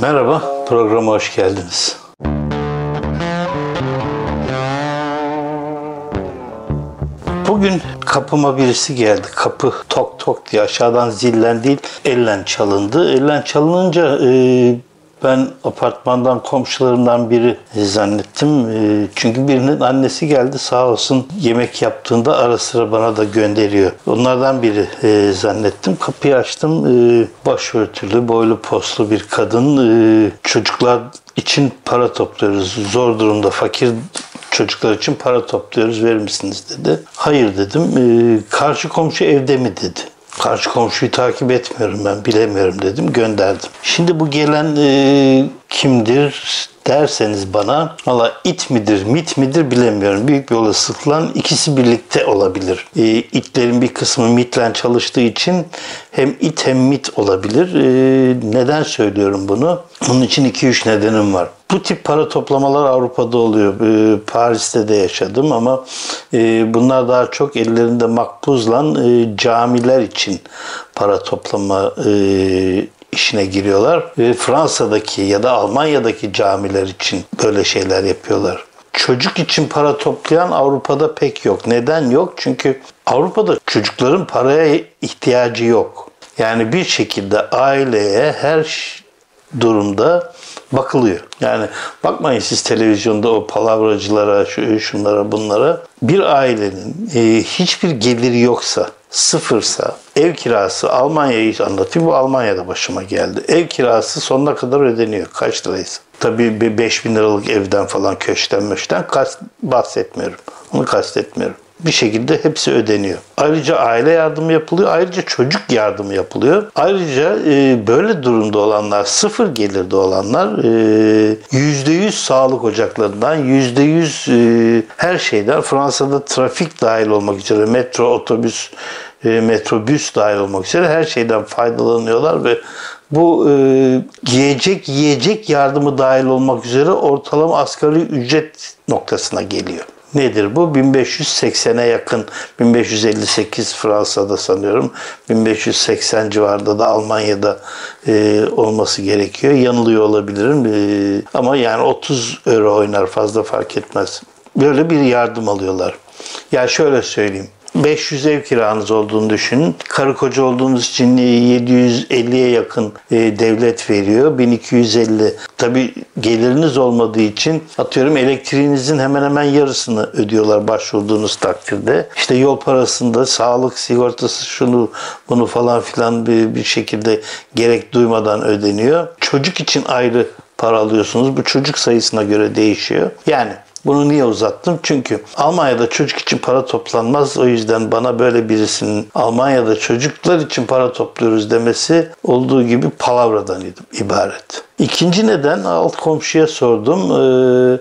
Merhaba, programa hoş geldiniz. Bugün kapıma birisi geldi. Kapı tok tok diye aşağıdan zillen değil, ellen çalındı. Ellen çalınınca e, ben apartmandan komşularımdan biri zannettim. E, çünkü birinin annesi geldi sağ olsun yemek yaptığında ara sıra bana da gönderiyor. Onlardan biri e, zannettim. Kapıyı açtım. E, başörtülü, boylu poslu bir kadın. E, çocuklar için para topluyoruz. Zor durumda, fakir çocuklar için para topluyoruz verir misiniz dedi. Hayır dedim. Karşı komşu evde mi dedi. Karşı komşuyu takip etmiyorum ben bilemiyorum dedim gönderdim. Şimdi bu gelen e, kimdir derseniz bana valla it midir mit midir bilemiyorum. Büyük bir olasılıkla ikisi birlikte olabilir. E, itlerin bir kısmı mitle çalıştığı için hem it hem mit olabilir. E, neden söylüyorum bunu? Bunun için 2-3 nedenim var. Bu tip para toplamalar Avrupa'da oluyor. E, Paris'te de yaşadım ama e, bunlar daha çok ellerinde makbuzla e, camiler için para toplama e, işine giriyorlar. E, Fransa'daki ya da Almanya'daki camiler için böyle şeyler yapıyorlar. Çocuk için para toplayan Avrupa'da pek yok. Neden yok? Çünkü Avrupa'da çocukların paraya ihtiyacı yok. Yani bir şekilde aileye her durumda bakılıyor. Yani bakmayın siz televizyonda o palavracılara, şu, şunlara, bunlara. Bir ailenin e, hiçbir geliri yoksa, sıfırsa, ev kirası, Almanya'yı anlatayım. Bu Almanya'da başıma geldi. Ev kirası sonuna kadar ödeniyor. Kaç liraysa. Tabii bir 5 bin liralık evden falan köşten möşten bahsetmiyorum. Onu kastetmiyorum bir şekilde hepsi ödeniyor. Ayrıca aile yardımı yapılıyor. Ayrıca çocuk yardımı yapılıyor. Ayrıca e, böyle durumda olanlar, sıfır gelirde olanlar e, yüzde yüz sağlık ocaklarından, yüzde yüz e, her şeyden Fransa'da trafik dahil olmak üzere metro, otobüs, e, metrobüs dahil olmak üzere her şeyden faydalanıyorlar ve bu e, yiyecek yiyecek yardımı dahil olmak üzere ortalama asgari ücret noktasına geliyor. Nedir bu? 1580'e yakın, 1558 Fransa'da sanıyorum, 1580 civarında da Almanya'da e, olması gerekiyor. Yanılıyor olabilirim e, ama yani 30 euro oynar fazla fark etmez. Böyle bir yardım alıyorlar. Ya yani şöyle söyleyeyim. 500 ev kiranız olduğunu düşünün. Karı koca olduğunuz için 750'ye yakın e, devlet veriyor. 1250. Tabi geliriniz olmadığı için atıyorum elektriğinizin hemen hemen yarısını ödüyorlar başvurduğunuz takdirde. İşte yol parasında sağlık sigortası şunu bunu falan filan bir, bir şekilde gerek duymadan ödeniyor. Çocuk için ayrı para alıyorsunuz. Bu çocuk sayısına göre değişiyor. Yani bunu niye uzattım? Çünkü Almanya'da çocuk için para toplanmaz. O yüzden bana böyle birisinin Almanya'da çocuklar için para topluyoruz demesi olduğu gibi palavradan ibaret. İkinci neden alt komşuya sordum. Ee,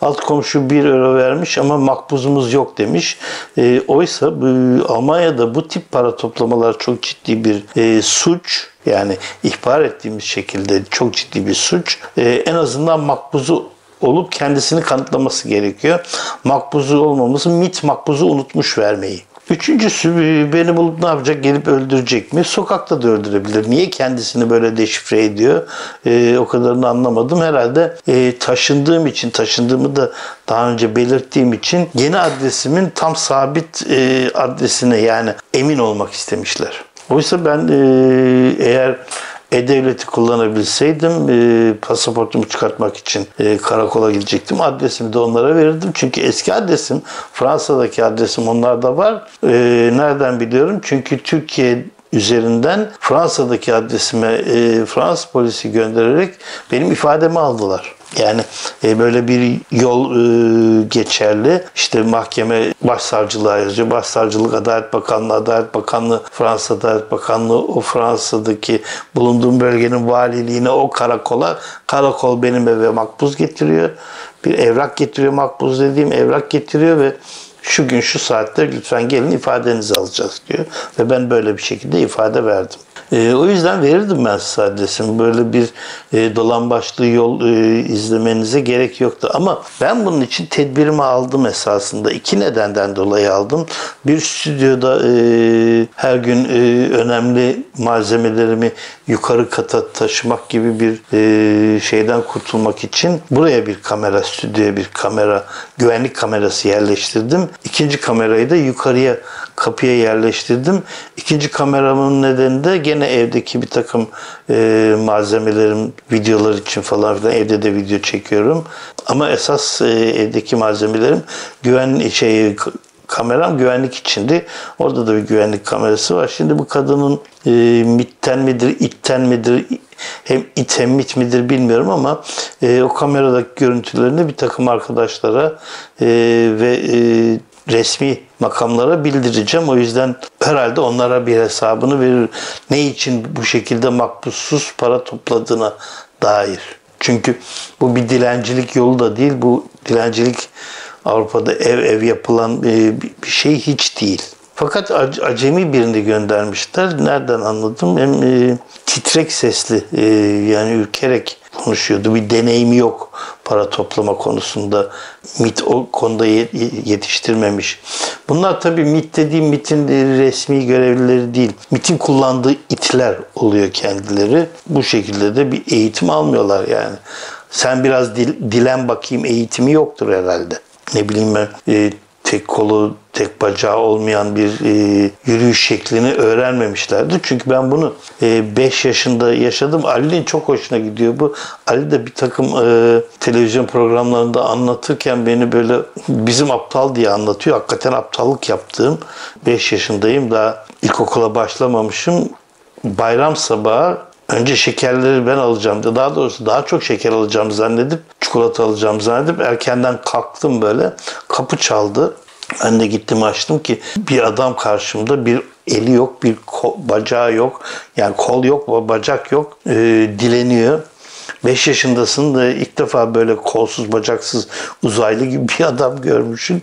alt komşu 1 euro vermiş ama makbuzumuz yok demiş. E, oysa bu, Almanya'da bu tip para toplamalar çok ciddi bir e, suç. Yani ihbar ettiğimiz şekilde çok ciddi bir suç. E, en azından makbuzu olup kendisini kanıtlaması gerekiyor. Makbuzu olmaması MIT makbuzu unutmuş vermeyi. Üçüncüsü beni bulup ne yapacak? Gelip öldürecek mi? Sokakta da öldürebilir. Niye kendisini böyle deşifre ediyor? E, o kadarını anlamadım. Herhalde e, taşındığım için, taşındığımı da daha önce belirttiğim için yeni adresimin tam sabit e, adresine yani emin olmak istemişler. Oysa ben e, eğer e-Devlet'i kullanabilseydim e, pasaportumu çıkartmak için e, karakola gidecektim. Adresimi de onlara verirdim. Çünkü eski adresim, Fransa'daki adresim onlarda var. E, nereden biliyorum? Çünkü Türkiye üzerinden Fransa'daki adresime e, Fransız polisi göndererek benim ifademi aldılar. Yani e, böyle bir yol e, geçerli. İşte mahkeme başsavcılığa yazıyor. Başsavcılık Adalet Bakanlığı, Adalet Bakanlığı, Fransa Adalet Bakanlığı o Fransa'daki bulunduğum bölgenin valiliğine o karakola karakol benim eve makbuz getiriyor. Bir evrak getiriyor makbuz dediğim evrak getiriyor ve şu gün şu saatte lütfen gelin ifadenizi alacağız diyor. Ve ben böyle bir şekilde ifade verdim. E, o yüzden verirdim ben size adresimi. Böyle bir e, dolambaçlı yol e, izlemenize gerek yoktu. Ama ben bunun için tedbirimi aldım esasında. İki nedenden dolayı aldım. Bir stüdyoda e, her gün e, önemli malzemelerimi yukarı kata taşımak gibi bir e, şeyden kurtulmak için buraya bir kamera, stüdyoya bir kamera, güvenlik kamerası yerleştirdim. İkinci kamerayı da yukarıya kapıya yerleştirdim. İkinci kameramın nedeni de gene evdeki bir takım e, malzemelerim, videolar için falan filan evde de video çekiyorum. Ama esas e, evdeki malzemelerim güven şey kameram güvenlik içindi. Orada da bir güvenlik kamerası var. Şimdi bu kadının e, MIT'ten midir, itten midir, hem it hem mit midir bilmiyorum ama e, o kameradaki görüntülerini bir takım arkadaşlara e, ve e, resmi makamlara bildireceğim. O yüzden herhalde onlara bir hesabını verir. Ne için bu şekilde makbussuz para topladığına dair. Çünkü bu bir dilencilik yolu da değil. Bu dilencilik Avrupa'da ev ev yapılan bir şey hiç değil. Fakat acemi birini göndermişler. Nereden anladım? Hem e, titrek sesli e, yani ürkerek konuşuyordu. Bir deneyimi yok para toplama konusunda. MIT o konuda yetiştirmemiş. Bunlar tabii MIT dediğim MIT'in resmi görevlileri değil. MIT'in kullandığı itler oluyor kendileri. Bu şekilde de bir eğitim almıyorlar yani. Sen biraz dil, dilen bakayım eğitimi yoktur herhalde. Ne bileyim ben e, tek kolu, tek bacağı olmayan bir e, yürüyüş şeklini öğrenmemişlerdi. Çünkü ben bunu 5 e, yaşında yaşadım. Ali'nin çok hoşuna gidiyor bu. Ali de bir takım e, televizyon programlarında anlatırken beni böyle bizim aptal diye anlatıyor. Hakikaten aptallık yaptığım 5 yaşındayım. Daha ilkokula başlamamışım. Bayram sabahı Önce şekerleri ben alacağım. Daha doğrusu daha çok şeker alacağım zannedip çikolata alacağım zannedip erkenden kalktım böyle. Kapı çaldı. Ben de gittim açtım ki bir adam karşımda bir eli yok, bir bacağı yok. Yani kol yok, bacak yok. E, dileniyor. 5 yaşındasın da ilk defa böyle kolsuz bacaksız uzaylı gibi bir adam görmüşsün.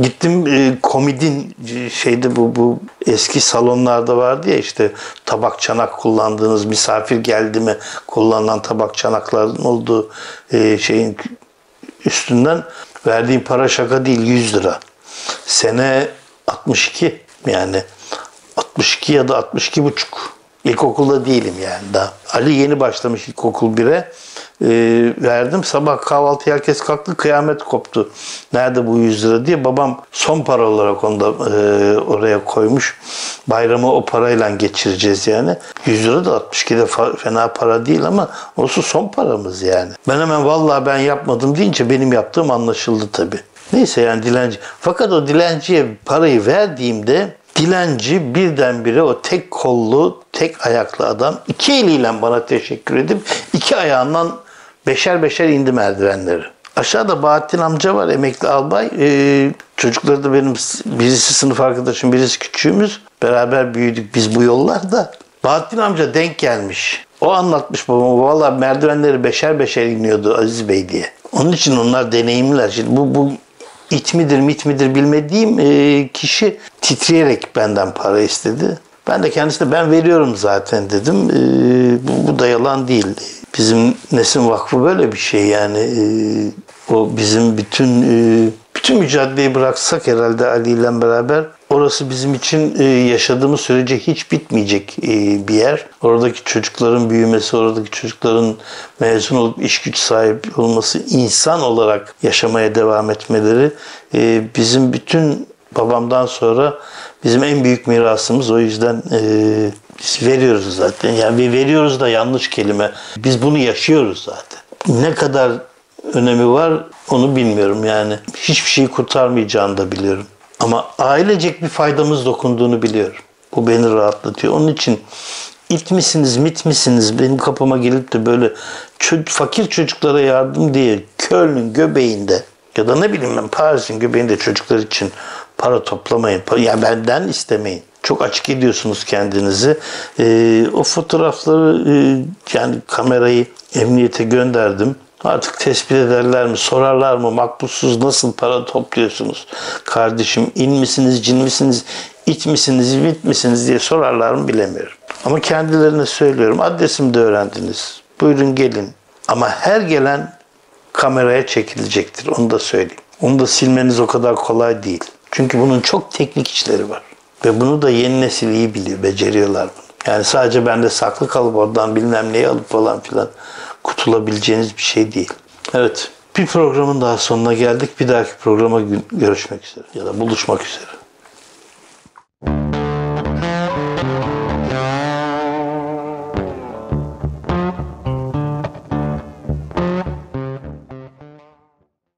Gittim e, komidin e, şeyde bu bu eski salonlarda vardı ya işte tabak çanak kullandığınız misafir geldi mi kullanılan tabak çanakların olduğu e, şeyin üstünden verdiğim para şaka değil 100 lira. Sene 62 yani 62 ya da 62 buçuk. İlkokulda değilim yani daha. Ali yeni başlamış ilkokul 1'e. E, verdim. Sabah kahvaltı herkes kalktı. Kıyamet koptu. Nerede bu 100 lira diye. Babam son para olarak onu da e, oraya koymuş. Bayramı o parayla geçireceğiz yani. 100 lira da 62'de fena para değil ama olsun son paramız yani. Ben hemen vallahi ben yapmadım deyince benim yaptığım anlaşıldı tabii. Neyse yani dilenci. Fakat o dilenciye parayı verdiğimde dilenci birdenbire o tek kollu, tek ayaklı adam iki eliyle bana teşekkür edip iki ayağından beşer beşer indi merdivenleri. Aşağıda Bahattin amca var emekli albay. Ee, çocukları da benim birisi sınıf arkadaşım birisi küçüğümüz. Beraber büyüdük biz bu yollarda. Bahattin amca denk gelmiş. O anlatmış babama. Valla merdivenleri beşer beşer iniyordu Aziz Bey diye. Onun için onlar deneyimler. Şimdi bu, bu it midir mit midir bilmediğim e, kişi titreyerek benden para istedi. Ben de kendisine ben veriyorum zaten dedim. E, bu, bu da yalan değil. Bizim Nesin Vakfı böyle bir şey yani. E, o bizim bütün e, bütün mücadeleyi bıraksak herhalde Ali ile beraber orası bizim için e, yaşadığımız sürece hiç bitmeyecek bir yer. Oradaki çocukların büyümesi, oradaki çocukların mezun olup iş güç sahibi olması, insan olarak yaşamaya devam etmeleri bizim bütün babamdan sonra bizim en büyük mirasımız. O yüzden biz veriyoruz zaten. Yani veriyoruz da yanlış kelime. Biz bunu yaşıyoruz zaten. Ne kadar önemi var onu bilmiyorum yani. Hiçbir şeyi kurtarmayacağını da biliyorum. Ama ailecek bir faydamız dokunduğunu biliyorum. Bu beni rahatlatıyor. Onun için it misiniz, mit misiniz benim kapıma gelip de böyle fakir çocuklara yardım diye Köln'ün göbeğinde ya da ne bileyim ben Paris'in göbeğinde çocuklar için para toplamayın. Yani benden istemeyin. Çok açık ediyorsunuz kendinizi. Ee, o fotoğrafları e, yani kamerayı emniyete gönderdim. Artık tespit ederler mi, sorarlar mı, makbulsuz nasıl para topluyorsunuz? Kardeşim in misiniz, cin misiniz? İç misiniz, bit misiniz diye sorarlar mı bilemiyorum. Ama kendilerine söylüyorum. Adresimi de öğrendiniz. Buyurun gelin. Ama her gelen kameraya çekilecektir. Onu da söyleyeyim. Onu da silmeniz o kadar kolay değil. Çünkü bunun çok teknik işleri var. Ve bunu da yeni nesil iyi biliyor, beceriyorlar bunu. Yani sadece bende saklı kalıp oradan bilmem neyi alıp falan filan kutulabileceğiniz bir şey değil. Evet, bir programın daha sonuna geldik. Bir dahaki programa görüşmek üzere ya da buluşmak üzere.